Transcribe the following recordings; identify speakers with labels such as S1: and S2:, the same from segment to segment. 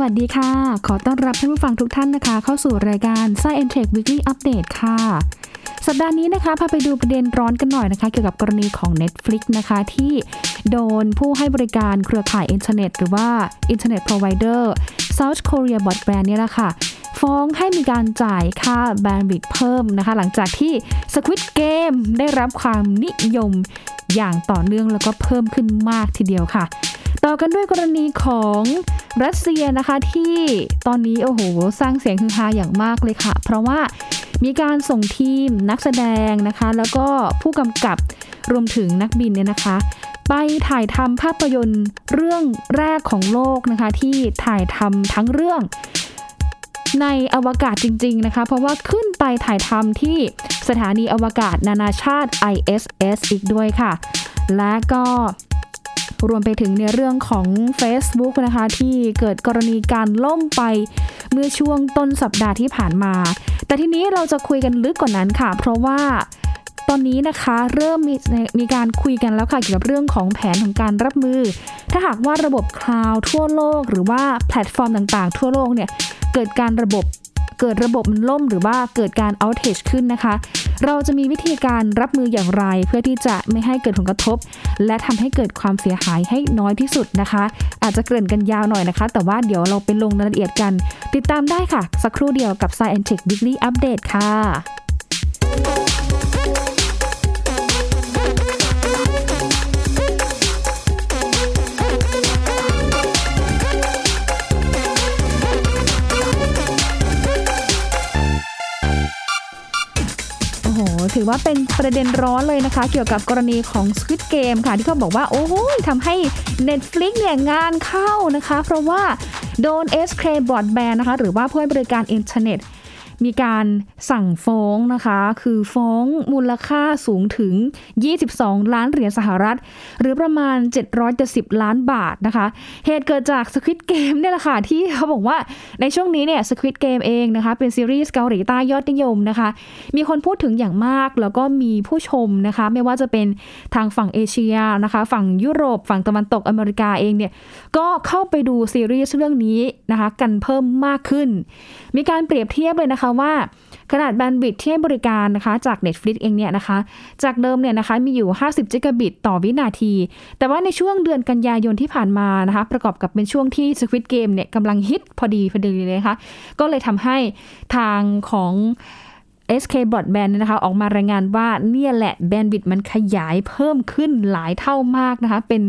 S1: วัสดีค่ะ ขอต้อนรับท่านผู้ฟังทุกท่านนะคะ เข้าสู่รายการ Science Tech Weekly Update ค่ะ สัปดาห์นี้นะคะพาไปดูประเด็นร้อนกันหน่อยนะคะ เกี่ยวกับกรณีของ Netflix นะคะที่โดนผู้ให้บริการเครือข่ายอินเทอร์เน็ตหรือว่า Internet Provider South Korea Broadband เนี่ยแหละค่ะฟ้องให้มีการจ่ายค่าแบนด์วิดต์เพิ่มนะคะ หลังจากที่ Squid Game ได้รับความนิยมอย่างต่อเนื่องแล้วก็เพิ่มขึ้นมากทีเดียวค่ะ ต่อกันด้วยกรณีของรัสเซียนะคะที่ตอนนี้โอ้โหสร้างเสียงฮือฮาอย่างมากเลยค่ะ เพราะว่ามีการส่งทีมนักแสดงนะคะ แล้วก็ผู้กำกับรวมถึงนักบินเนี่ยนะคะ ไปถ่ายทำภาพยนตร์เรื่องแรกของโลกนะคะ ที่ถ่ายทำทั้งเรื่องในอวกาศจริง ๆนะคะ เพราะว่าขึ้นไปถ่ายทำที่สถานีอวกาศนานาชาติ ISS อีกด้วยค่ะ และก็ รวมไปถึงในเรื่องของ Facebook นะคะ ที่เกิดกรณีการล่มไปเมื่อช่วงต้นสัปดาห์ที่ผ่านมา แต่ทีนี้เราจะคุยกันลึกกว่านั้นค่ะ เพราะว่า ตอนนี้นะคะเริ่มมีมีการคุยกันแล้วค่ะเกี่ยวกับเรื่องของแผนของการรับมือ ถ้าหากว่าระบบคลาวด์ทั่วโลก หรือว่าแพลตฟอร์มต่างๆ ทั่วโลกเนี่ยเกิดการระบบเกิดระบบมันล่มหรือว่าเกิดการ outage ขึ้นนะคะ เราจะมีวิธีการรับมืออย่างไร เพื่อที่จะไม่ให้เกิดผลกระทบ และทำให้เกิดความเสียหายให้น้อยที่สุดนะคะ อาจจะเกริ่นกันยาวหน่อยนะคะ แต่ว่าเดี๋ยวเราไปลงรายละเอียดกัน ติดตามได้ค่ะ สักครู่เดียวกับ Science Tech Weekly Update ค่ะ ว่าเป็นประเด็นร้อนเลยนะคะ เกี่ยวกับกรณีของ Squid Game ค่ะ ที่เขาบอกว่า โอ้โหทำให้ Netflix เนี่ยงานเข้านะคะ เพราะว่าโดน SK Broadband นะคะ หรือว่าผู้ให้บริการอินเทอร์เน็ต มีการสั่งฟ้องนะคะ คือฟ้องมูลค่าสูงถึง 22 ล้านเหรียญสหรัฐ หรือประมาณ 770 ล้านบาทนะคะ เหตุเกิดจาก Squid Game เนี่ยแหละค่ะที่เขาบอกว่าในช่วงนี้เนี่ย Squid Game เองนะคะ เป็นซีรีส์เกาหลีใต้ยอดนิยมนะคะ มีคนพูดถึงอย่างมาก แล้วก็มีผู้ชมนะคะ ไม่ว่าจะเป็นทางฝั่งเอเชียนะคะ ฝั่งยุโรป ฝั่งตะวันตกอเมริกาเองเนี่ยก็เข้าไปดูซีรีส์เรื่องนี้นะคะ กันเพิ่มมากขึ้น มีการเปรียบเทียบเลยนะคะว่าขนาดแบนด์วิดที่ให้บริการนะคะจาก Netflix เองเนี่ยนะคะ จากเดิมเนี่ยนะคะมีอยู่ 50 จิกะบิตต่อวินาที แต่ว่าในช่วงเดือนกันยายนที่ผ่านมานะคะ ประกอบกับเป็นช่วงที่ Squid Game เนี่ยกำลังฮิตพอดีพอดีเลยนะคะ ก็เลยทำให้ทางของ SK Broadband เนี่ยนะคะ ออกมารายงานว่าเนี่ยแหละแบนด์วิดต์มันขยายเพิ่มขึ้นหลายเท่ามากนะคะ เป็น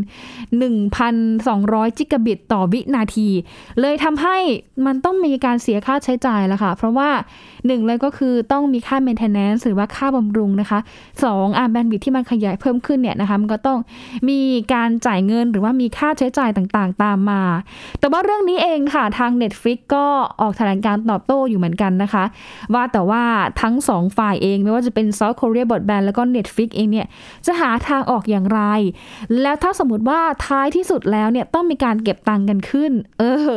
S1: 1,200 จิกะบิตต่อวินาที เลยทำให้มันต้องมีการเสียค่าใช้จ่ายแล้วค่ะ เพราะว่าหนึ่งเลยก็คือต้องมีค่า maintenance หรือว่าค่าบำรุงนะคะสองอะแบนด์วิดต์ที่มันขยายเพิ่มขึ้นเนี่ยนะคะ มันก็ต้องมีการจ่ายเงินหรือว่ามีค่าใช้จ่ายต่างๆ ตามมา แต่ว่าเรื่องนี้เองค่ะทาง Netflix ก็ออกแถลงการตอบโต้อยู่เหมือนกันนะคะ ว่าแต่ว่าทงสองฝ่ายเอง ไม่ว่าจะเป็น South Korea Broadband แล้วก็ Netflix เองเนี่ยจะหาทางออกอย่างไร แล้วถ้าสมมติว่าท้ายที่สุดแล้วเนี่ยต้องมีการเก็บตังค์กันขึ้น เออ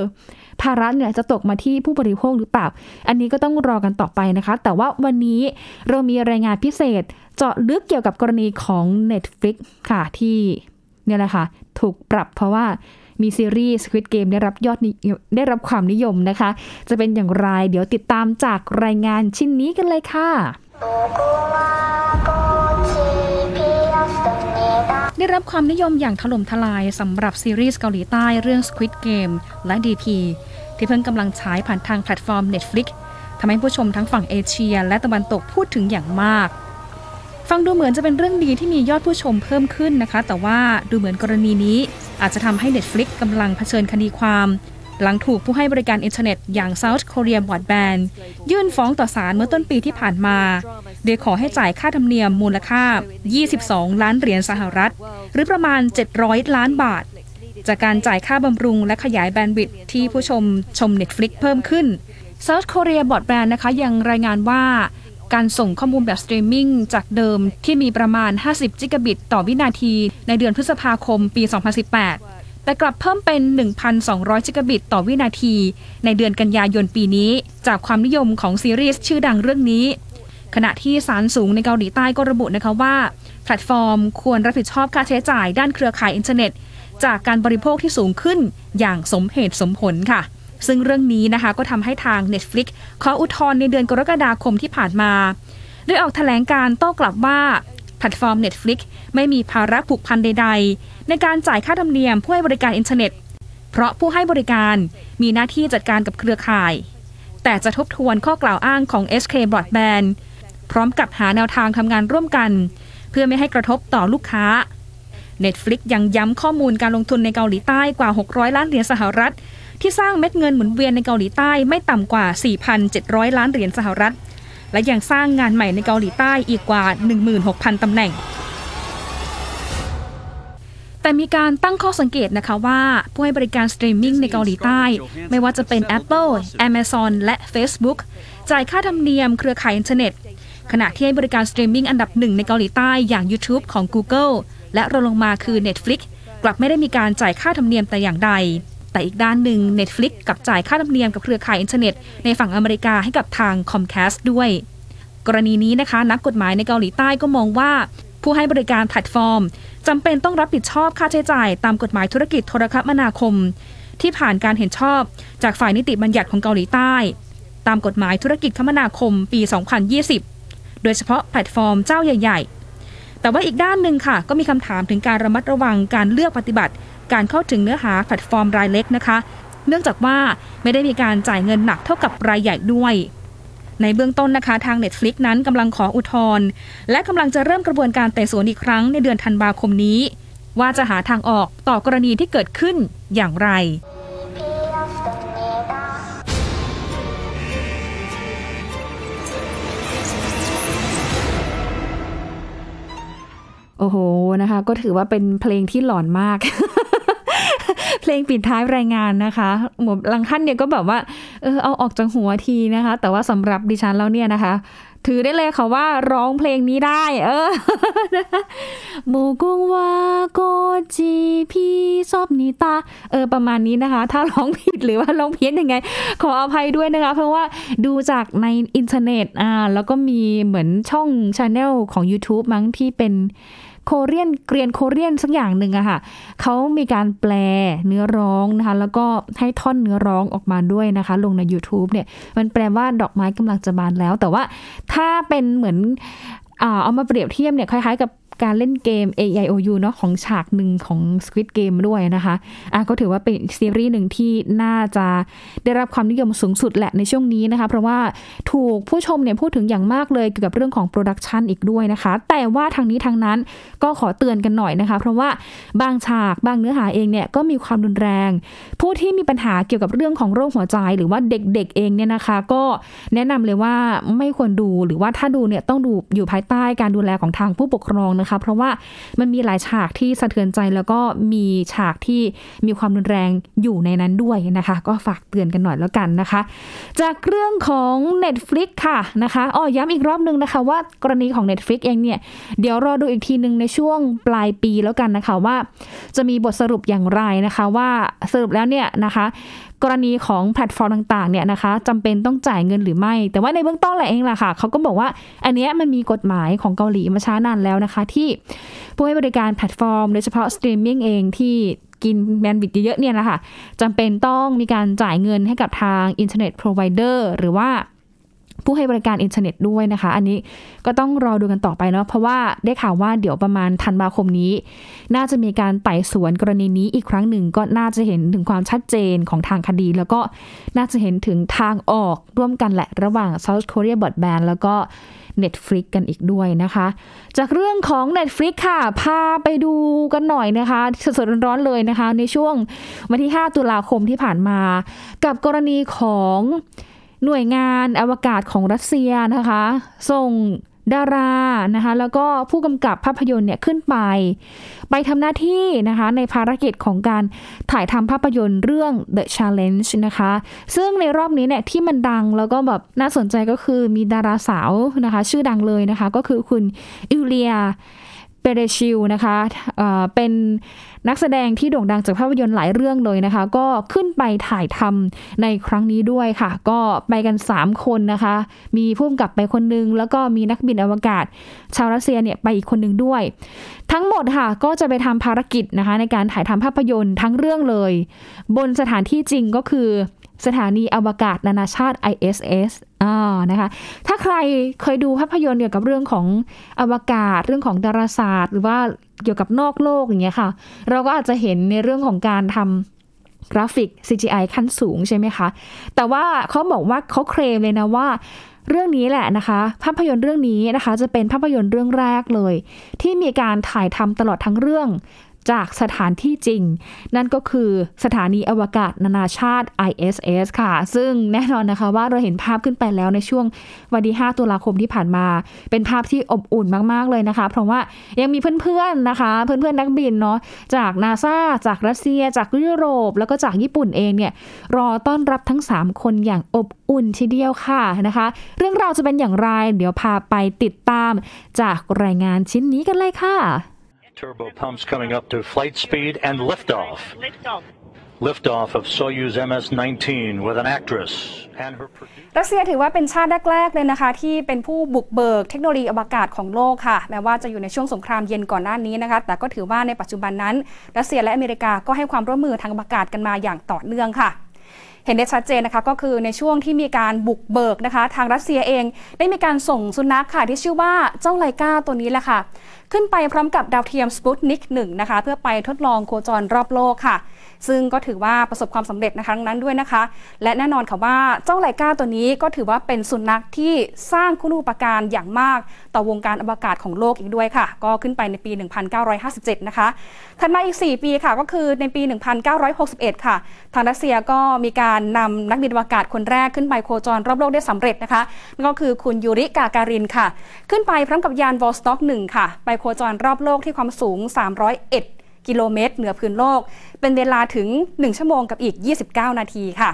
S1: ภาระเนี่ยจะตกมาที่ผู้บริโภคหรือเปล่า อันนี้ก็ต้องรอกันต่อไปนะคะ แต่ว่าวันนี้เรามีรายงานพิเศษ เจาะลึกเกี่ยวกับกรณีของ Netflix ค่ะที่เนี่ยแหละค่ะถูกปรับเพราะว่า มีซีรีส์ Squid Game ได้รับยอดได้รับความนิยมนะคะ จะเป็นอย่างไรเดี๋ยวติดตามจากรายงานชิ้นนี้กันเลยค่ะได้รับความนิยมอย่างถล่มทลายสำหรับซีรีส์เกาหลีใต้เรื่อง Squid Game และ DP ที่เพิ่งกำลังฉายผ่านทางแพลตฟอร์ม Netflix ทำให้ผู้ชมทั้งฝั่งเอเชียและตะวันตกพูดถึงอย่างมาก ฟังดูเหมือนจะเป็นเรื่องดีที่มียอดผู้ชมเพิ่มขึ้นนะคะ แต่ว่าดูเหมือนกรณีนี้ อาจจะทำให้ Netflix กำลังเผชิญคดีความ หลังถูกผู้ให้บริการอินเทอร์เน็ตอย่าง South Korea Broadband ยื่นฟ้องต่อศาลเมื่อต้นปีที่ผ่านมาโดยขอให้จ่ายค่าธรรมเนียมมูลค่า 22 ล้านเหรียญสหรัฐ หรือประมาณ 700 ล้านบาท จากการจ่ายค่าบำรุงและขยายแบนด์วิดท์ที่ผู้ชมชม Netflix เพิ่มขึ้น South Korea Broadband นะคะยังรายงานว่า การส่งข้อมูลแบบสตรีมมิ่งจากเดิมที่มีประมาณ 50 จิกะบิตต่อวินาที ในเดือนพฤษภาคมปี 2018 แต่กลับเพิ่มเป็น 1,200 จิกะบิตต่อวินาที ในเดือนกันยายนปีนี้ จากความนิยมของซีรีส์ชื่อดังเรื่องนี้ ขณะที่ศาลสูงในเกาหลีใต้ก็ระบุนะคะว่า แพลตฟอร์มควรรับผิดชอบค่าใช้จ่ายด้านเครือข่ายอินเทอร์เน็ต จากการบริโภคที่สูงขึ้นอย่างสมเหตุสมผลค่ะ
S2: ซึ่งเรื่องนี้นะคะก็ทำให้ทาง Netflix ขออุทธรณ์ในเดือนกรกฎาคมที่ผ่านมา โดยออกแถลงการณ์โต้กลับว่าแพลตฟอร์ม Netflix ไม่มีภาระผูกพันใด ๆ ในการจ่ายค่าธรรมเนียมผู้ให้บริการอินเทอร์เน็ต เพราะผู้ให้บริการมีหน้าที่จัดการกับเครือข่าย แต่จะทบทวนข้อกล่าวอ้างของ SK Broadband พร้อมกับหาแนวทางทำงานร่วมกัน เพื่อไม่ให้กระทบต่อลูกค้า Netflix ยังย้ำข้อมูลการลงทุนในเกาหลีใต้กว่า 600 ล้านเหรียญสหรัฐ ที่สร้างเม็ดเงินหมุนเวียนในเกาหลีใต้ไม่ต่ำกว่า 4,700 ล้านเหรียญสหรัฐ และยังสร้างงานใหม่ในเกาหลีใต้อีกกว่า 16,000ตำแหน่ง แต่มีการตั้งข้อสังเกตนะคะว่าผู้ให้บริการสตรีมมิ่งในเกาหลีใต้ ไม่ว่าจะเป็น Apple, Amazon และ Facebook จ่ายค่าธรรมเนียมเครือข่ายอินเทอร์เน็ตขณะที่ผู้ให้บริการสตรีมมิ่งอันดับหนึ่งในเกาหลีใต้อย่าง YouTube ของ Google และรองลงมาคือ Netflix กลับไม่ได้มีการจ่ายค่าธรรมเนียมแต่อย่างใด แต่อีกด้านหนึ่ง Netflix กับจ่ายค่าธรรมเนียมกับเครือข่ายอินเทอร์เน็ตในฝั่งอเมริกาให้กับทาง Comcast ด้วย กรณีนี้นะคะ นักกฎหมายในเกาหลีใต้ก็มองว่า ผู้ให้บริการแพลตฟอร์มจำเป็นต้องรับผิดชอบค่าใช้จ่าย ตามกฎหมายธุรกิจโทรคมนาคม ที่ผ่านการเห็นชอบจากฝ่ายนิติบัญญัติของเกาหลีใต้ ตามกฎหมายธุรกิจคมนาคมปี 2020 โดยเฉพาะแพลตฟอร์มเจ้าใหญ่ ๆ แต่ว่าอีกด้านหนึ่งค่ะ ก็มีคำถามถึงการระมัดระวังการเลือกปฏิบัติ การเข้าถึงเนื้อหาแพลตฟอร์มรายเล็กนะคะ เนื่องจากว่าไม่ได้มีการจ่ายเงินหนักเท่ากับรายใหญ่ด้วยในเบื้องต้นนะคะทาง Netflix นั้นกำลังขออุทธรณ์และกำลังจะเริ่มกระบวนการไต่สวนอีกครั้งในเดือนธันวาคมนี้ ว่าจะหาทางออกต่อกรณีที่เกิดขึ้นอย่างไร
S1: โอ้โหนะคะ ก็ถือว่าเป็นเพลงที่หลอนมาก เพลงปิดท้ายรายงานนะคะหมบางท่านเนี่ยก็แบบว่าเออเอาออกจากหัวทีนะคะ แต่ว่าสำหรับดิฉันแล้วเนี่ยนะคะ ถือได้เลยค่ะว่าร้องเพลงนี้ได้ เออโมกงวาโกจีพี่ซอบนิตาเออประมาณนี้นะคะ ถ้าร้องผิดหรือว่าร้องเพี้ยนยังไง ขออภัยด้วยนะคะ เพราะว่าดูจากในอินเทอร์เน็ตอ่าแล้วก็มีเหมือนช่องchannel ของ YouTube มั้งที่เป็น Korean เกรียน Korean สักอย่างหนึ่งอะค่ะเขามีการแปลเนื้อร้องนะคะ แล้วก็ให้ท่อนเนื้อร้องออกมาด้วยนะคะ ลงใน YouTube เนี่ย มันแปลว่าดอกไม้กำลังจะบานแล้ว แต่ว่าถ้าเป็นเหมือนเอามาเปรียบเทียบเนี่ยคล้ายๆกับ การเล่นเกม A I O U เนาะของฉากหนึ่งของ Squid Game ด้วยนะคะอะก็ถือว่าเป็นซีรีส์หนึ่งที่น่าจะได้รับความนิยมสูงสุดแหละในช่วงนี้นะคะ เพราะว่าถูกผู้ชมเนี่ยพูดถึงอย่างมากเลยเกี่ยวกับเรื่องของโปรดักชันอีกด้วยนะคะ แต่ว่าทางนี้ทางนั้นก็ขอเตือนกันหน่อยนะคะ เพราะว่าบางฉากบางเนื้อหาเองเนี่ยก็มีความรุนแรง ผู้ที่มีปัญหาเกี่ยวกับเรื่องของโรคหัวใจ หรือว่าเด็กๆเองเนี่ยนะคะ ก็แนะนำเลยว่าไม่ควรดูหรือว่าถ้าดูเนี่ยต้องดูอยู่ภายใต้การดูแลของทางผู้ปกครองนะคะเพราะว่ามันมีหลายฉากที่สะเทือนใจแล้วก็มีฉากที่มีความรุนแรงอยู่ในนั้นด้วยนะคะ ก็ฝากเตือนกันหน่อยแล้วกันนะคะ จากเรื่องของ Netflix ค่ะนะคะอ๋อย้ำอีกรอบนึงนะคะ ว่ากรณีของ Netflix เองเนี่ยเดี๋ยวรอดูอีกทีหนึ่งในช่วงปลายปีแล้วกันนะคะว่า จะมีบทสรุปอย่างไรนะคะ ว่าสรุปแล้วเนี่ยนะคะ กรณีของแพลตฟอร์มต่างๆเนี่ยนะคะจำเป็นต้องจ่ายเงินหรือไม่ แต่ว่าในเบื้องต้นแหละเองล่ะค่ะเขาก็บอกว่าอันนี้มันมีกฎหมายของเกาหลีมาช้านานแล้วนะคะ ที่ผู้ให้บริการแพลตฟอร์มโดยเฉพาะสตรีมมิ่งเองที่กิน bandwidth เยอะๆเนี่ยนะคะจำเป็นต้องมีการจ่ายเงินให้กับทาง internet provider หรือว่า ผู้ให้บริการอินเทอร์เน็ตด้วยนะคะ อันนี้ก็ต้องรอดูกันต่อไปเนาะเพราะว่าได้ข่าวว่าเดี๋ยวประมาณธันวาคมนี้ น่าจะมีการไต่สวนกรณีนี้อีกครั้งหนึ่งก็น่าจะเห็นถึงความชัดเจนของทางคดี แล้วก็น่าจะเห็นถึงทางออกร่วมกันแหละระหว่าง South Korea Broadband แล้วก็ Netflix กันอีกด้วยนะคะ จากเรื่องของ Netflix ค่ะ พาไปดูกันหน่อยนะคะ สดๆร้อนๆเลยนะคะ ในช่วงวันที่ 5 ตุลาคมที่ผ่านมา กับกรณีของ หน่วยงานอวกาศของรัสเซียนะคะ ส่งดารานะคะแล้วก็ผู้กำกับภาพยนตร์เนี่ยขึ้นไป ไปทำหน้าที่นะคะในภารกิจของการถ่ายทำภาพยนตร์เรื่อง The Challenge นะคะ ซึ่งในรอบนี้เนี่ยที่มันดังแล้วก็แบบน่าสนใจก็คือมีดาราสาวนะคะ ชื่อดังเลยนะคะ ก็คือคุณอิเลีย เปเรชิลนะคะเอ่อเป็น
S3: นักแสดงที่โด่งดังจากภาพยนตร์หลายเรื่องเลยนะคะ ก็ขึ้นไปถ่ายทำในครั้งนี้ด้วยค่ะ ก็ไปกัน 3 คนนะคะ มีผู้กำกับไปคนนึง แล้วก็มีนักบินอวกาศ ชาวรัสเซียเนี่ยไปอีกคนนึงด้วย ทั้งหมดค่ะ ก็จะไปทำภารกิจนะคะ ในการถ่ายทำภาพยนตร์ทั้งเรื่องเลย บนสถานที่จริงก็คือ สถานีอวกาศนานาชาติ ISS อ่านะคะ ถ้าใครเคยดูภาพยนตร์เกี่ยวกับเรื่องของอวกาศ เรื่องของดาราศาสตร์ หรือว่าเกี่ยวกับนอกโลกอย่างเงี้ยค่ะ เราก็อาจจะเห็นในเรื่องของการทำกราฟิก CGI ขั้นสูงใช่ไหมคะ แต่ว่าเขาบอกว่าเขาเคลมเลยนะว่าเรื่องนี้แหละนะคะ ภาพยนตร์เรื่องนี้นะคะ จะเป็นภาพยนตร์เรื่องแรกเลย ที่มีการถ่ายทำตลอดทั้งเรื่อง จากสถานที่จริง นั่นก็คือสถานีอวกาศนานาชาติ ISS ค่ะ ซึ่งแน่นอนนะคะว่าเราเห็นภาพขึ้นไปแล้วในช่วงวันที่ 5 ตุลาคมที่ผ่านมา เป็นภาพที่อบอุ่นมาก ๆ เลยนะคะ เพราะว่ายังมีเพื่อนๆนะคะ เพื่อนๆนักบินเนาะจากนาซาจากรัสเซีย จากยุโรป แล้วก็จากญี่ปุ่นเองเนี่ยรอต้อนรับทั้ง 3 คนอย่างอบอุ่นทีเดียวค่ะนะคะ เรื่องราวจะเป็นอย่างไร เดี๋ยวพาไปติดตามจากรายงานชิ้นนี้กันเลยค่ะ
S4: Turbo pumps coming up to flight speed and liftoff.
S5: Liftoff.
S4: Liftoff of Soyuz MS-19 with an actress and her
S1: รัสเซียถือว่าเป็นชาติแรก ๆ เลยนะคะ ที่เป็นผู้บุกเบิกเทคโนโลยีอวกาศของโลกค่ะ แม้ว่าจะอยู่ในช่วงสงครามเย็นก่อนหน้านี้นะคะ แต่ก็ถือว่าในปัจจุบันนั้น รัสเซียและอเมริกาก็ให้ความร่วมมือทางอวกาศกันมาอย่างต่อเนื่องค่ะ ห็นได้ชัดเจนนะคะก็คือในช่วงที่มีการบุกเบิกนะคะ ทางรัสเซียเองได้มีการส่งสุนัขค่ะที่ชื่อว่าเจ้าไลกาตัวนี้แหละค่ะ ขึ้นไปพร้อมกับดาวเทียมสปุตนิก1นะคะเพื่อไปทดลองโคจรรอบโลกค่ะ ซึ่งก็ถือว่าประสบความสำเร็จในครั้งนั้นด้วยนะคะ และแน่นอนค่ะว่าเจ้าไลกาตัวนี้ก็ถือว่าเป็นสุนัขที่สร้างคุณูปการอย่างมาก ต่อวงการอวกาศของโลกอีกด้วยค่ะ ก็ขึ้นไปในปี 1957 นะคะถัดมาอีก 4 ปีค่ะก็คือในปี 1961 ค่ะ ทางรัสเซียก็มีการนำนักบินอวกาศคนแรกขึ้นไปโคจรรอบโลกได้สำเร็จนะคะนั่นก็คือคุณยูริกาการินค่ะ ขึ้นไปพร้อมกับยานวอลสต็อก1ค่ะ ไปโคจรรอบโลกที่ความสูง 301 กิโลเมตร เหนือพื้นโลก เป็นเวลาถึง 1 ชั่วโมงกับอีก 29 นาทีค่ะ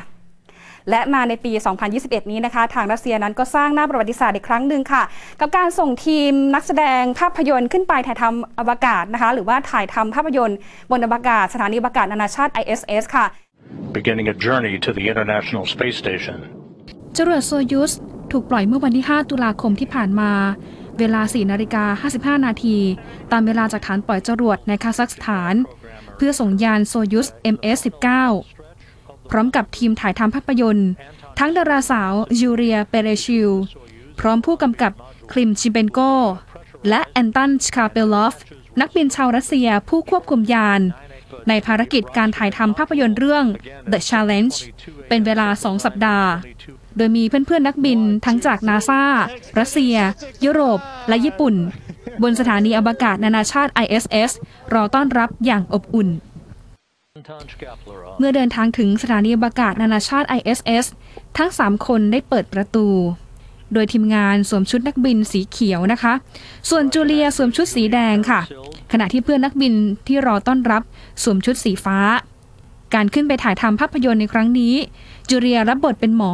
S1: และมาในปี 2021 นี้นะคะ ทางรัสเซียนั้นก็สร้างหน้าประวัติศาสตร์อีกครั้งหนึ่งค่ะ กับการส่งทีมนักแสดงภาพยนตร์ขึ้นไปถ่ายทำอวกาศนะคะ หรือว่าถ่ายทำภาพยนตร์บนอวกาศสถานีอวกาศนานาชาติ ISS ค่ะ
S4: beginning a journey to the International Space Station.
S1: จรวดโซยุสถูกปล่อยเมื่อวันที่ 5 ตุลาคมที่ผ่านมา เวลา 4 นาฬิกา 55 นาที ตามเวลาจากฐานปล่อยจรวดในคาซัคสถาน เพื่อส่งยานโซยุส MS-19 พร้อมกับทีมถ่ายทำภาพยนตร์ ทั้งดาราสาวยูเรีย เปเรชิล พร้อมผู้กำกับคลิมชิเบนโก และแอนตันชคาเปลอฟ นักบินชาวรัสเซียผู้ควบคุมยาน ในภารกิจการถ่ายทำภาพยนตร์เรื่อง The Challenge เป็นเวลา 2 สัปดาห์ โดยมีเพื่อนๆนักบินทั้งจากนาซารัสเซีย ยุโรป และญี่ปุ่น บนสถานีอวกาศนานาชาติ ISS รอต้อนรับอย่างอบอุ่น
S4: Anton Shkaplerov.
S1: เมื่อเดินทางถึงสถานีอวกาศนานาชาติ ISS ทั้ง 3 คนได้เปิดประตู โดยทีมงานสวมชุดนักบินสีเขียวนะคะ ส่วนจูเลียสวมชุดสีแดงค่ะ ขณะที่เพื่อนนักบินที่รอต้อนรับสวมชุดสีฟ้า การขึ้นไปถ่ายทำภาพยนตร์ในครั้งนี้ จูเลียรับบทเป็นหมอ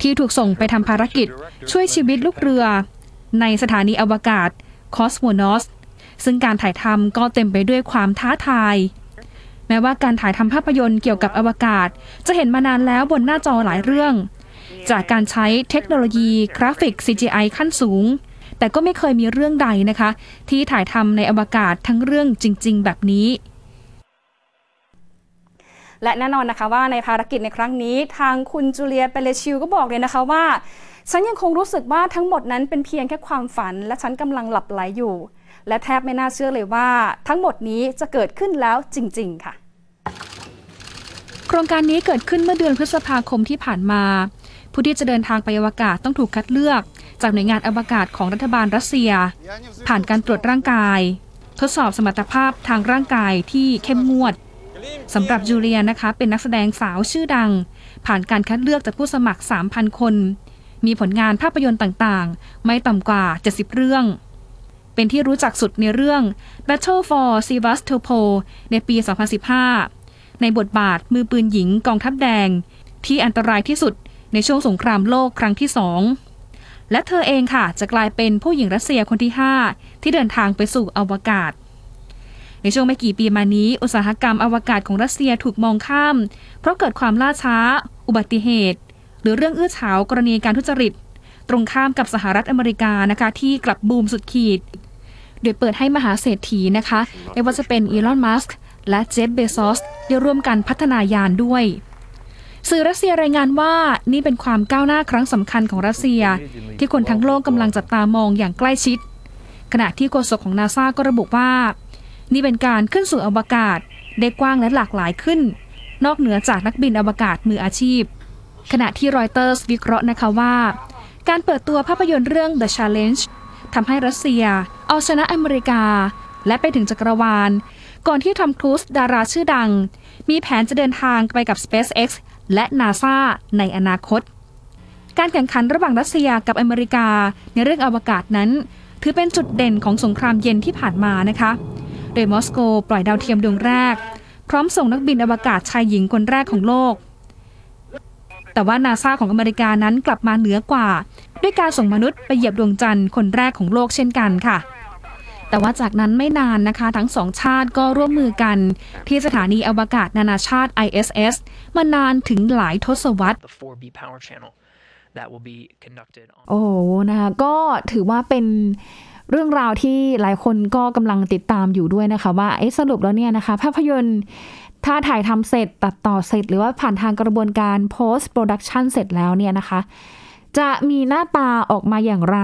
S1: ที่ถูกส่งไปทำภารกิจ ช่วยชีวิตลูกเรือ ในสถานีอวกาศคอสโมนอสซึ่งการถ่ายทำก็เต็มไปด้วยความท้าทาย แม้ว่าการถ่ายทำภาพยนตร์เกี่ยวกับอวกาศ จะเห็นมานานแล้วบนหน้าจอหลายเรื่อง จากการใช้เทคโนโลยีกราฟิก CGI ขั้นสูง แต่ก็ไม่เคยมีเรื่องใดนะคะ ที่ถ่ายทำในอวกาศทั้งเรื่องจริง ๆ แบบนี้ และแน่นอนนะคะว่าในภารกิจในครั้งนี้ ทางคุณจูเลียเปเลชิลก็บอกเลยนะคะว่า ฉันยังคงรู้สึกว่าทั้งหมดนั้นเป็นเพียงแค่ความฝัน และฉันกำลังหลับไหลอยู่ และแทบไม่น่าเชื่อเลยว่า ทั้งหมดนี้จะเกิดขึ้นแล้วจริง ๆ ค่ะ โครงการนี้เกิดขึ้นเมื่อเดือนพฤษภาคมที่ผ่านมา ผู้ที่จะเดินทางไปอวกาศต้องถูกคัดเลือก จากหน่วยงานอวกาศของรัฐบาลรัสเซีย ผ่านการตรวจร่างกาย ทดสอบสมรรถภาพทางร่างกายที่เข้มงวด สำหรับจูเลียนะคะ เป็นนักแสดงสาวชื่อดัง ผ่านการคัดเลือกจากผู้สมัคร 3,000 คน มีผลงานภาพยนตร์ต่างๆ ไม่ต่ำกว่า 70 เรื่อง เป็นที่รู้จักสุดในเรื่อง Battle for Sevastopol ในปี 2015 ในบทบาทมือปืนหญิงกองทัพแดง ที่อันตรายที่สุดในช่วงสงครามโลกครั้งที่สองและเธอเองค่ะจะกลายเป็นผู้หญิงรัสเซียคนที่ 5 ที่เดินทางไปสู่อวกาศ
S2: ในช่วงไม่กี่ปีมานี้ อุตสาหกรรมอวกาศของรัสเซียถูกมองข้าม เพราะเกิดความล่าช้า อุบัติเหตุ หรือเรื่องอื้อฉาวกรณีการทุจริต ตรงข้ามกับสหรัฐอเมริกานะคะที่กลับบูมสุดขีด โดยเปิดให้มหาเศรษฐีนะคะไม่ว่าจะเป็นอีลอนมัสก์และเจฟเบซอสได้ร่วมกันพัฒนายานด้วยสื่อรัสเซียรายงานว่านี่เป็นความก้าวหน้าครั้งสำคัญของรัสเซีย ที่คนทั้งโลกกำลังจับตามองอย่างใกล้ชิด ขณะที่โฆษกของนาซาก็ระบุว่า นี่เป็นการขึ้นสู่อวกาศได้กว้างและหลากหลายขึ้น นอกเหนือจากนักบินอวกาศมืออาชีพ ขณะที่รอยเตอร์สวิเคราะห์นะคะว่า การเปิดตัวภาพยนตร์เรื่อง The Challenge ทำให้รัสเซีย เอาชนะอเมริกา และไปถึงจักรวาล ก่อนที่ทอมครูซดาราชื่อดัง มีแผนจะเดินทางไปกับ SpaceX และ NASA ในอนาคต การแข่งขันระหว่างรัสเซียกับอเมริกาในเรื่องอวกาศนั้น ถือเป็นจุดเด่นของสงครามเย็นที่ผ่านมานะคะ โดยมอสโกปล่อยดาวเทียมดวงแรก พร้อมส่งนักบินอวกาศชายหญิงคนแรกของโลก แต่ว่านาซาของอเมริกานั้นกลับมาเหนือกว่า ด้วยการส่งมนุษย์ไปเหยียบดวงจันทร์คนแรกของโลกเช่นกันค่ะ แต่ว่าจากนั้นไม่นานนะคะ ทั้งสองชาติก็ร่วมมือกัน ที่สถานีอวกาศนานาชาติ ISS มานานถึงหลายทศวรรษ
S6: the 4B power channel that will be conducted on
S1: โอ้โหนะคะก็ถือว่าเป็น เรื่องราวที่หลายคนก็กำลังติดตามอยู่ด้วยนะคะ ว่าเอ๊ะสรุปแล้วเนี่ยนะคะ ภาพยนตร์ถ้าถ่ายทำเสร็จตัดต่อเสร็จ หรือว่าผ่านทางกระบวนการ post production เสร็จแล้วเนี่ยนะคะ จะมีหน้าตาออกมาอย่างไร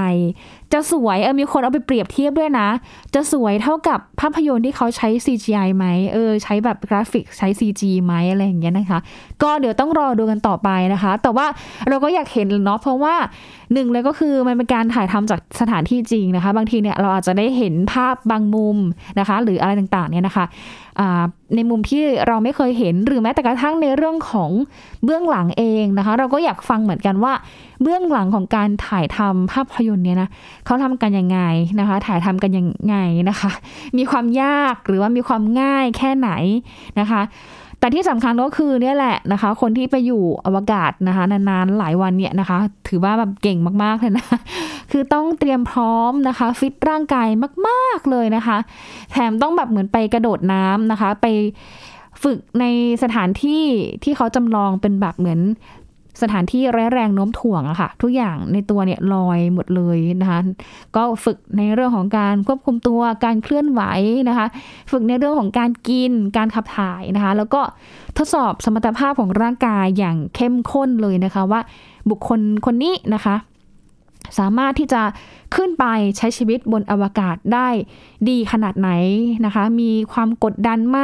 S1: จะสวยเออมีคนเอาไปเปรียบเทียบด้วยนะ จะสวยเท่ากับภาพยนตร์ที่เขาใช้ CGI ไหมเออใช้แบบกราฟิกใช้ CG ไหมอะไรอย่างเงี้ยนะคะ ก็เดี๋ยวต้องรอดูกันต่อไปนะคะ แต่ว่าเราก็อยากเห็นเนาะเพราะว่าหนึ่งเลยก็คือมันเป็นการถ่ายทำจากสถานที่จริงนะคะ บางทีเนี่ยเราอาจจะได้เห็นภาพบางมุมนะคะ หรืออะไรต่างๆเนี่ยนะคะในมุมที่เราไม่เคยเห็นหรือแม้แต่กระทั่งในเรื่องของเบื้องหลังเองนะคะ เราก็อยากฟังเหมือนกันว่าเบื้องหลังของการถ่ายทำภาพยนตร์เนี่ยนะ เขาทำกันยังไงนะคะ ถ่ายทำกันยังไงนะคะ มีความยากหรือว่ามีความง่ายแค่ไหนนะคะ แต่ที่สำคัญก็คือเนี่ยแหละนะคะ คนที่ไปอยู่อวกาศนะคะนานๆหลายวันเนี่ยนะคะ ถือว่าแบบเก่งมากๆเลยนะคือต้องเตรียมพร้อมนะคะ ฟิตร่างกายมากๆเลยนะคะ แถมต้องแบบเหมือนไปกระโดดน้ำนะคะ ไปฝึกในสถานที่ที่เขาจำลองเป็นแบบเหมือน สถานที่แร้แรงโน้มถ่วงอะค่ะ ทุกอย่างในตัวเนี่ยลอยหมดเลยนะคะก็ฝึกในเรื่องของการควบคุมตัวการเคลื่อนไหวนะคะ ฝึกในเรื่องของการกินการขับถ่ายนะคะ แล้วก็ทดสอบสมรรถภาพของร่างกายอย่างเข้มข้นเลยนะคะว่าบุคคลคนนี้นะคะสามารถที่จะขึ้นไปใช้ชีวิตบนอวกาศได้ดีขนาดไหนนะคะ มีความกดดันไหม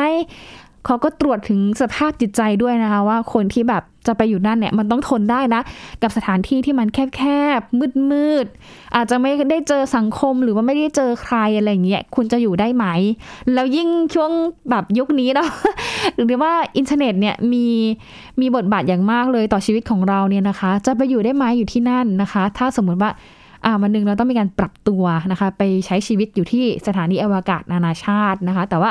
S1: เขาก็ตรวจถึงสภาพจิตใจด้วยนะคะว่าคนที่แบบจะไปอยู่นั่นเนี่ยมันต้องทนได้นะ กับสถานที่ที่มันแคบๆมืดๆอาจจะไม่ได้เจอสังคมหรือว่าไม่ได้เจอใครอะไรอย่างเงี้ยคุณจะอยู่ได้ไหม แล้วยิ่งช่วงแบบยุคนี้เนาะหรือว่าอินเทอร์เน็ตเนี่ยมีมีบทบาทอย่างมากเลยต่อชีวิตของเราเนี่ยนะคะ จะไปอยู่ได้ไหมอยู่ที่นั่นนะคะ ถ้าสมมุติว่าอ่าวันหนึ่งเราต้องมีการปรับตัวนะคะ ไปใช้ชีวิตอยู่ที่สถานีอวกาศนานาชาตินะคะ แต่ว่า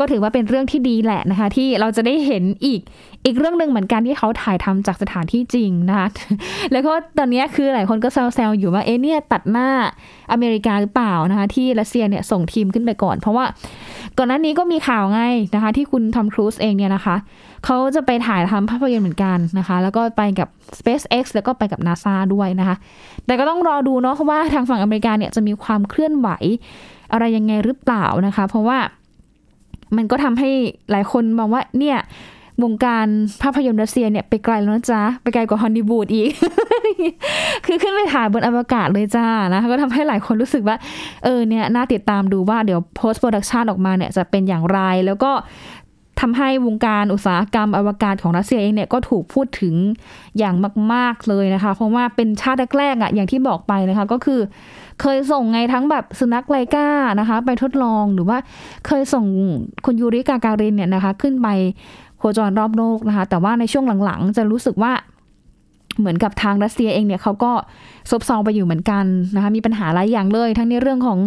S1: ก็ถือว่าเป็นเรื่องที่ดีแหละนะคะ ที่เราจะได้เห็นอีกอีกเรื่องหนึ่งเหมือนกันที่เขาถ่ายทำจากสถานที่จริงนะคะ แล้วก็ตอนนี้คือหลายคนก็แซวๆอยู่ว่าเอ๊ะเนี่ยตัดหน้าอเมริกาหรือเปล่านะคะ ที่รัสเซียเนี่ยส่งทีมขึ้นไปก่อน เพราะว่าก่อนหน้านี้ก็มีข่าวไงนะคะ ที่คุณทอมครูซเองเนี่ยนะคะเขาจะไปถ่ายทำภาพยนตร์เหมือนกันนะคะ แล้วก็ไปกับ SpaceX แล้วก็ไปกับ NASA ด้วยนะคะ แต่ก็ต้องรอดูเนาะเพราะว่าทางฝั่งอเมริกาเนี่ยจะมีความเคลื่อนไหวอะไรยังไงหรือเปล่านะคะ เพราะว่า มันก็ทำให้หลายคนมองว่าเนี่ยวงการภาพยนตร์รัสเซียเนี่ยไปไกลแล้วนะจ๊ะ ไปไกลกว่าฮอลลีวูดอีก คือขึ้นไปถ่ายบนอวกาศเลยจ้านะก็ทำให้หลายคนรู้สึกว่า เออเนี่ยน่าติดตามดูว่าเดี๋ยว post production ออกมาเนี่ยจะเป็นอย่างไร แล้วก็ทำให้วงการอุตสาหกรรมอวกาศของรัสเซียเองเนี่ยก็ถูกพูดถึงอย่างมาก ๆเลยนะคะ เพราะว่าเป็นชาติแรกๆอะอย่างที่บอกไปนะคะ ก็คือ เคยส่งไงทั้งแบบสุนัขไลกานะคะ ไปทดลองหรือว่าเคยส่งคุณยูริกาการินเนี่ยนะคะ ขึ้นไปโคจรรอบโลกนะคะ แต่ว่าในช่วงหลังๆ จะรู้สึกว่าเหมือนกับทางรัสเซียเองเนี่ยเขาก็ซบเซาไปอยู่เหมือนกันนะคะมีปัญหาหลายอย่างเลย ทั้งในเรื่องของ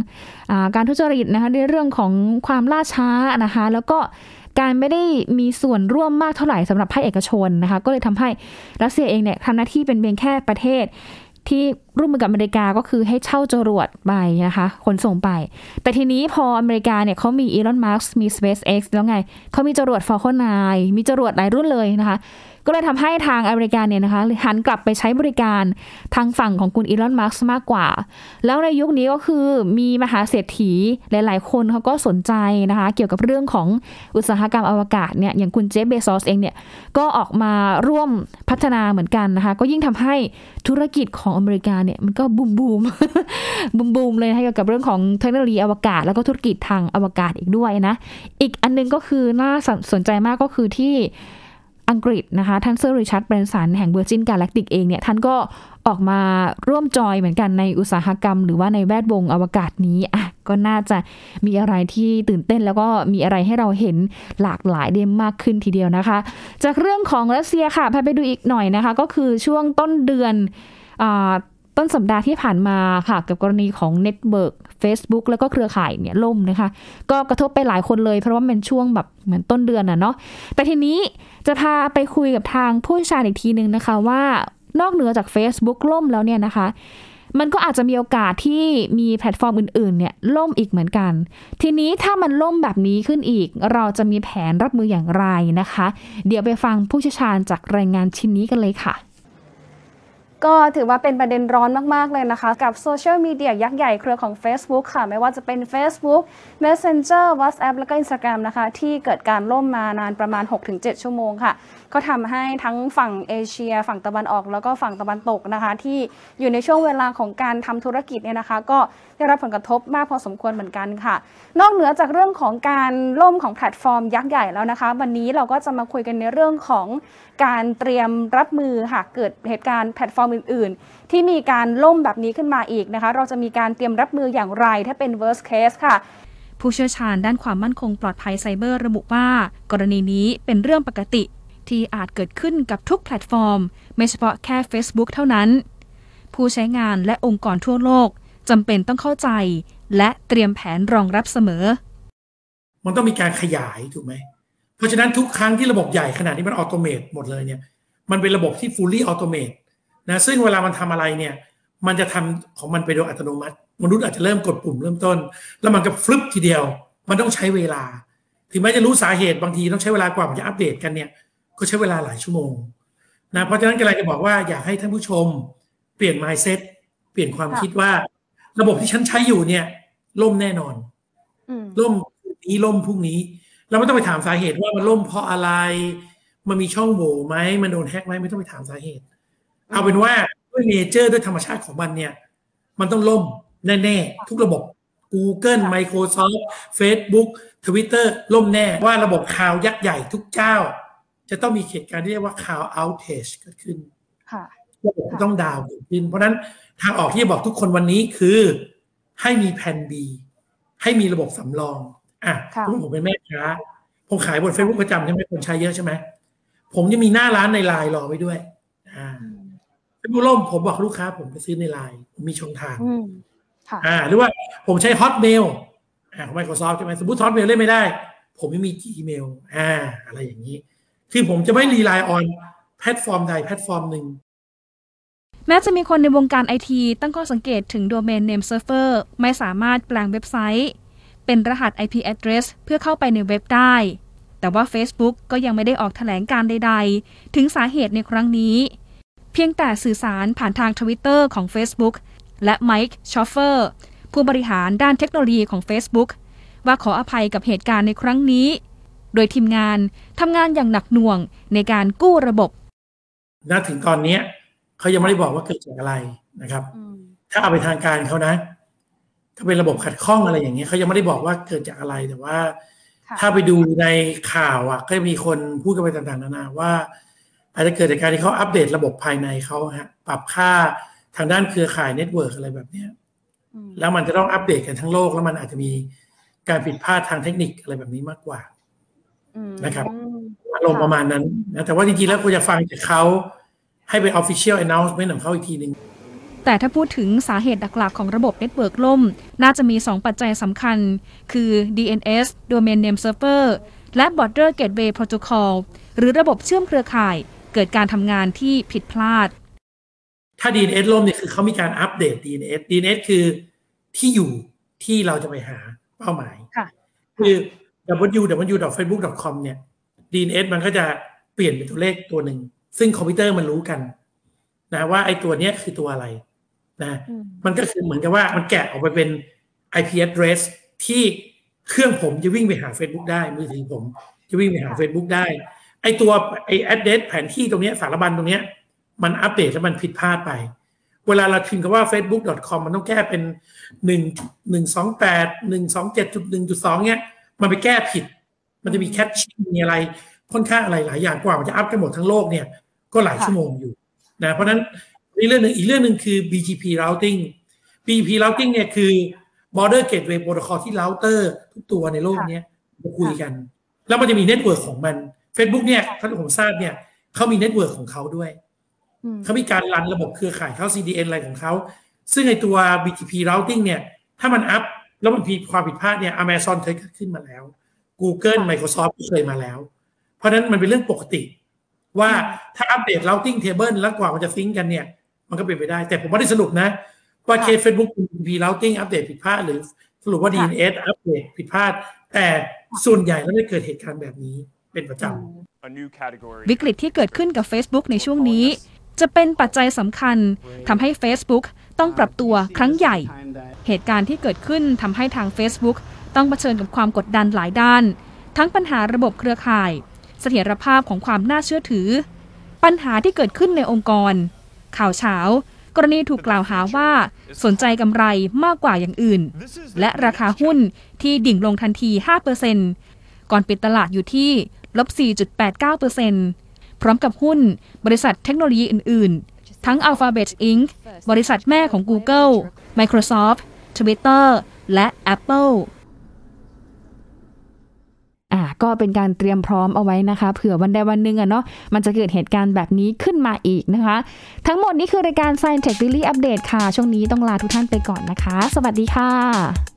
S1: อาการทุจริตนะคะในเรื่องของความล่าช้านะคะ แล้วก็การไม่ได้มีส่วนร่วมมากเท่าไหร่สำหรับภาคเอกชนนะคะ ก็เลยทำให้รัสเซียเองเนี่ยทำหน้าที่เป็นเพียงแค่ประเทศ ที่ร่วมมือกับอเมริกาก็คือให้เช่าจรวดไปนะคะขนส่งไป แต่ทีนี้พออเมริกาเนี่ยเขามีอีลอนมาร์กมี SpaceX แล้วไงเขามีจรวด Falcon 9มีจรวดหลายรุ่นเลยนะคะ ก็เลยทำให้ทางอเมริกาเนี่ยนะคะหันกลับไปใช้บริการทางฝั่งของคุณอีลอนมาร์กมากกว่า แล้วในยุคนี้ก็คือมีมหาเศรษฐีหลาย ๆ คนเขาก็สนใจนะคะเกี่ยวกับเรื่องของอุตสาหกรรมอวกาศเนี่ยอย่างคุณเจฟเบซอสเองเนี่ยก็ออกมาร่วมพัฒนาเหมือนกันนะคะก็ยิ่งทำให้ธุรกิจของอเมริกาเนี่ยมันก็บูมบูมบูมบูมเลยนะเกี่ยวกับเรื่องของเทคโนโลยีอวกาศ แล้วก็ธุรกิจทางอวกาศอีกด้วยนะอีกอันนึงก็คือน่าสนใจมากก็คือที่ อังกฤษนะคะ ท่านเซอร์ริชาร์ดแบรนสันแห่ง Virgin Galactic เองเนี่ย ท่านก็ออกมาร่วมจอยเหมือนกันในอุตสาหกรรม หรือว่าในแวดวงอวกาศนี้อะก็น่าจะมีอะไรที่ตื่นเต้นแล้วก็มีอะไรให้เราเห็นหลากหลายเดมมากขึ้นทีเดียวนะคะ จากเรื่องของรัสเซียค่ะพาไปดูอีกหน่อยนะคะ ก็คือช่วงต้นเดือนอ ต้นสัปดาห์ที่ผ่านมาค่ะ กับกรณีของ network Facebook แล้วก็เครือข่ายเนี่ยล่มนะคะ ก็กระทบไปหลายคนเลย เพราะว่าเป็นช่วงแบบเหมือนต้นเดือนอะเนาะแต่ทีนี้จะพาไปคุยกับทางผู้เชี่ยวชาญอีกทีนึงนะคะ ว่านอกเหนือจาก Facebook ล่มแล้วเนี่ยนะคะมันก็อาจจะมีโอกาสที่มีแพลตฟอร์มอื่นๆ เนี่ยล่มอีกเหมือนกัน ทีนี้ถ้ามันล่มแบบนี้ขึ้นอีก เราจะมีแผนรับมืออย่างไรนะคะ เดี๋ยวไปฟังผู้เชี่ยวชาญจากรายงานชิ้นนี้กันเลยค่ะ
S2: ก็ถือว่าเป็นประเด็นร้อนมาก ๆ เลยนะคะ กับโซเชียลมีเดียยักษ์ใหญ่เครือของ Facebook ค่ะ ไม่ว่าจะเป็น Facebook Messenger WhatsApp แล้วก็ Instagram นะคะ ที่เกิดการล่มมานานประมาณ 6-7 ชั่วโมงค่ะ ก็ทำให้ทั้งฝั่งเอเชีย ฝั่งตะวันออกแล้วก็ฝั่งตะวันตกนะคะ ที่อยู่ในช่วงเวลาของการทำธุรกิจเนี่ยนะคะ ก็ได้รับผลกระทบมากพอสมควรเหมือนกันค่ะ นอกเหนือจากเรื่องของการล่มของแพลตฟอร์มยักษ์ใหญ่แล้วนะคะ วันนี้เราก็จะมาคุยกันในเรื่องของการเตรียมรับมือหากเกิดเหตุการณ์แพลตฟอร์มอื่น ๆ ที่มีการล่มแบบนี้ขึ้นมาอีกนะคะ เราจะมีการเตรียมรับมืออย่างไรถ้าเป็น worst case ค่ะผู้เชี่ยวชาญด้านความมั่นคงปลอดภัยไซเบอร์ระบุว่า กรณีนี้เป็นเรื่องปกติ ที่อาจเกิดขึ้นกับทุกแพลตฟอร์ม ไม่เฉพาะแค่ Facebook เท่านั้น ผู้ใช้งานและองค์กรทั่วโลกจำเป็นต้องเข้าใจ และเตรียมแผนรองรับเสมอ
S7: มันต้องมีการขยายถูกไหม เพราะฉะนั้นทุกครั้งที่ระบบใหญ่ขนาดนี้มันออโตเมตหมดเลยเนี่ย มันเป็นระบบที่ fully automate นะซึ่งเวลามันทำอะไรเนี่ย มันจะทำของมันไปโดยอัตโนมัติ มนุษย์อาจจะเริ่มกดปุ่มเริ่มต้น แล้วมันก็ฟลิปทีเดียว มันต้องใช้เวลา ถึงแม้จะรู้สาเหตุบางทีต้องใช้เวลากว่ามันจะอัปเดตกันเนี่ย ก็ใช้เวลาหลายชั่วโมงนะเพราะฉะนั้นก็เลยจะบอกว่าอยากให้ท่านผู้ชมเปลี่ยน mindset เปลี่ยนความคิดว่า ระบบที่ฉันใช้อยู่เนี่ย ล่มแน่นอนล่มพรุ่งนี้ล่มพรุ่งนี้ เราไม่ต้องไปถามสาเหตุว่ามันล่มเพราะอะไร มันมีช่องโหว่ไหมมันโดนแฮ็กไหมไม่ต้องไปถามสาเหตุ เอาเป็นว่าด้วยเนเจอร์ด้วยธรรมชาติของมันเนี่ย มันต้องล่มแน่ๆ ทุกระบบ Google Microsoft Facebook Twitter ล่มแน่ว่าระบบข่าวยักษ์ใหญ่ทุกเจ้า จะต้องมีเหตุการณ์ที่เรียกว่าข่าว outage เกิดขึ้น
S2: ค่ะ
S7: ระบบต้องดาวน์เกิดขึ้น เพราะฉะนั้นทางออกที่จะบอกทุกคนวันนี้คือให้มีแผน B ให้มีระบบสำรองอะ
S2: ค่ะ
S7: สมมติผมเป็นแม่ค้าผมขายบน Facebook ประจำใช่ไหมคนใช้เยอะใช่ไหมผมจะมีหน้าร้านในไลน์รอไว้ด้วยอ่าเฟซบุ๊กล่มผมบอกลูกค้า ผมไปซื้อในไลน์ผมมีช่องทาง
S2: อืมค่ะ
S7: อ่า หรือว่าผมใช้ Hotmail อ่าของ Microsoft ใช่ไหมสมมติ Hotmail เล่นไม่ได้ ผมไม่มี Gmail อ่า อะไรอย่างนี้ คือผมจะไม่ rely on แพลตฟอร์มใดแพลตฟอร์มหนึ่ง
S2: แม้จะมีคนในวงการไอทีตั้งข้อสังเกตถึง Domain Name Server ไม่สามารถแปลงเว็บไซต์ เป็นรหัส IP address เพื่อเข้าไปในเว็บได้ แต่ว่า Facebook ก็ยังไม่ได้ออกแถลงการณ์ใด ๆ ถึงสาเหตุในครั้งนี้ เพียงแต่สื่อสารผ่านทางทวิตเตอร์ของ Facebook และไมค์ชโรปเฟอร์ผู้บริหารด้านเทคโนโลยีของ Facebook ว่าขออภัยกับเหตุการณ์ในครั้งนี้ โดยทีมงานทำงานอย่างหนักหน่วงในการกู้ระบบ
S7: ณถึงตอนเนี้ยเขายังไม่ได้บอกว่าเกิดจากอะไรนะครับ ถ้าเอาไปทางการเขานะ ถ้าเป็นระบบขัดข้องอะไรอย่างเงี้ยเขายังไม่ได้บอกว่าเกิดจากอะไรแต่ว่า
S2: ค่ะ
S7: ถ้าไปดูในข่าวอะ ก็มีคนพูดกันไปต่างๆนานาว่า อาจจะเกิดจากการที่เขาอัปเดตระบบภายในเขาฮะ ปรับค่าทางด้านเครือข่าย network อะไรแบบเนี้ยแล้วมันจะต้องอัปเดตกันทั้งโลก แล้วมันอาจจะมีการผิดพลาดทางเทคนิคอะไรแบบนี้มากกว่า นะครับอารมณ์ประมาณนั้นนะแต่ว่าจริงๆแล้วควรจะฟังจากเขาให้เป็น official announcement ของเขาอีกทีหนึ่ง
S2: แต่ถ้าพูดถึงสาเหตุหลักๆของระบบ network ล่ม น่าจะมี 2 ปัจจัยสำคัญ คือ DNS Domain Name Server และ Border Gateway Protocol หรือระบบเชื่อมเครือข่าย เกิดการทำงานที่ผิดพลาด
S7: ถ้า DNS ล่มเนี่ยคือเขามีการอัปเดต DNS DNS คือที่อยู่ที่เราจะไปหาเป้าหมาย
S1: ค่ะ
S7: คือ www.facebook.com เนี่ย DNS มันก็จะเปลี่ยนเป็นตัวเลขตัวหนึ่ง ซึ่งคอมพิวเตอร์มันรู้กัน นะว่าไอ้ตัวเนี้ยคือตัวอะไรนะ
S1: อืม
S7: มันก็คือเหมือนกับว่ามันแกะออกไปเป็น IP address ที่เครื่องผมจะวิ่งไปหา Facebook ได้มือถือผมจะวิ่งไปหา Facebook ได้ ไอตัวไอ address แผนที่ตรงเนี้ยสารบัญตรงเนี้ยมันอัปเดตแล้วมันผิดพลาดไป เวลาเราพิมพ์คำว่า facebook.com มันต้องแก้เป็นหนึ่งหนึ่งสองแปดหนึ่งสองเจ็ดจุดหนึ่งจุดสองเนี้ย มันไปแก้ผิด มันจะมีแคชชิ่งมีอะไรค่อนข้างอะไรหลายอย่างกว่ามันจะอัพกันหมดทั้งโลกเนี่ยก็หลาย
S1: ค่ะ
S7: ชั่วโมงอยู่นะเพราะฉะนั้นนี่เรื่องหนึ่งอีกเรื่องหนึ่งคือ BGP routing BGP routing เนี่ยคือ border gateway protocol ที่ router ทุกตัวในโลกเนี้ยมาคุยกัน แล้วมันจะมี network ของมัน Facebook เนี่ยถ้าที่ผมทราบเนี่ยเขามี network ของเขาด้วย
S1: อืม
S7: เขามีการ run ระบบเครือข่ายเขา CDN อะไรของเขา ซึ่งไอตัว BGP routing เนี่ย ถ้ามันอัพ แล้วมันมีความผิดพลาดเนี่ย Amazon เคยเกิดขึ้นมาแล้ว Google Microsoft ก็เคยมาแล้ว เพราะฉะนั้นมันเป็นเรื่องปกติ ว่าถ้าอัปเดต routing table แล้วกว่ามันจะ sync กันเนี่ย มันก็เป็นไปได้ แต่ผมว่าได้สรุปนะ ว่าเคส Facebook BGP routing อัปเดตผิดพลาดหรือสรุปว่า DNS อัปเดตผิดพลาด แต่ส่วนใหญ่แล้วไม่เกิดเหตุการณ์แบบนี้เป็นประจำ
S8: a new category
S1: วิกฤตที่เกิดขึ้นกับ Facebook ในช่วงนี้ จะเป็นปัจจัยสำคัญทำให้ Facebook ต้องปรับตัวครั้งใหญ่ เหตุการณ์ที่เกิดขึ้นทำให้ทาง Facebook ต้องเผชิญกับความกดดันหลายด้าน ทั้งปัญหาระบบเครือข่าย เสถียรภาพของความน่าเชื่อถือ ปัญหาที่เกิดขึ้นในองค์กร ข่าวเช้ากรณีถูกกล่าวหาว่า สนใจกำไรมากกว่าอย่างอื่น และราคาหุ้นที่ดิ่งลงทันที 5%ก่อนปิดตลาดอยู่ที่ลบ 4.89%พร้อมกับหุ้นบริษัทเทคโนโลยีอื่น ๆ ทั้ง Alphabet Inc. บริษัทแม่ของ Google Microsoft Twitter และ Apple
S9: อ่าก็เป็นการเตรียมพร้อมเอาไว้นะคะ เผื่อวันใดวันหนึ่งอะเนาะมันจะเกิดเหตุการณ์แบบนี้ขึ้นมาอีกนะคะ ทั้งหมดนี้คือรายการ Science Tech Daily Update ค่ะ ช่วงนี้ต้องลาทุกท่านไปก่อนนะคะ สวัสดีค่ะ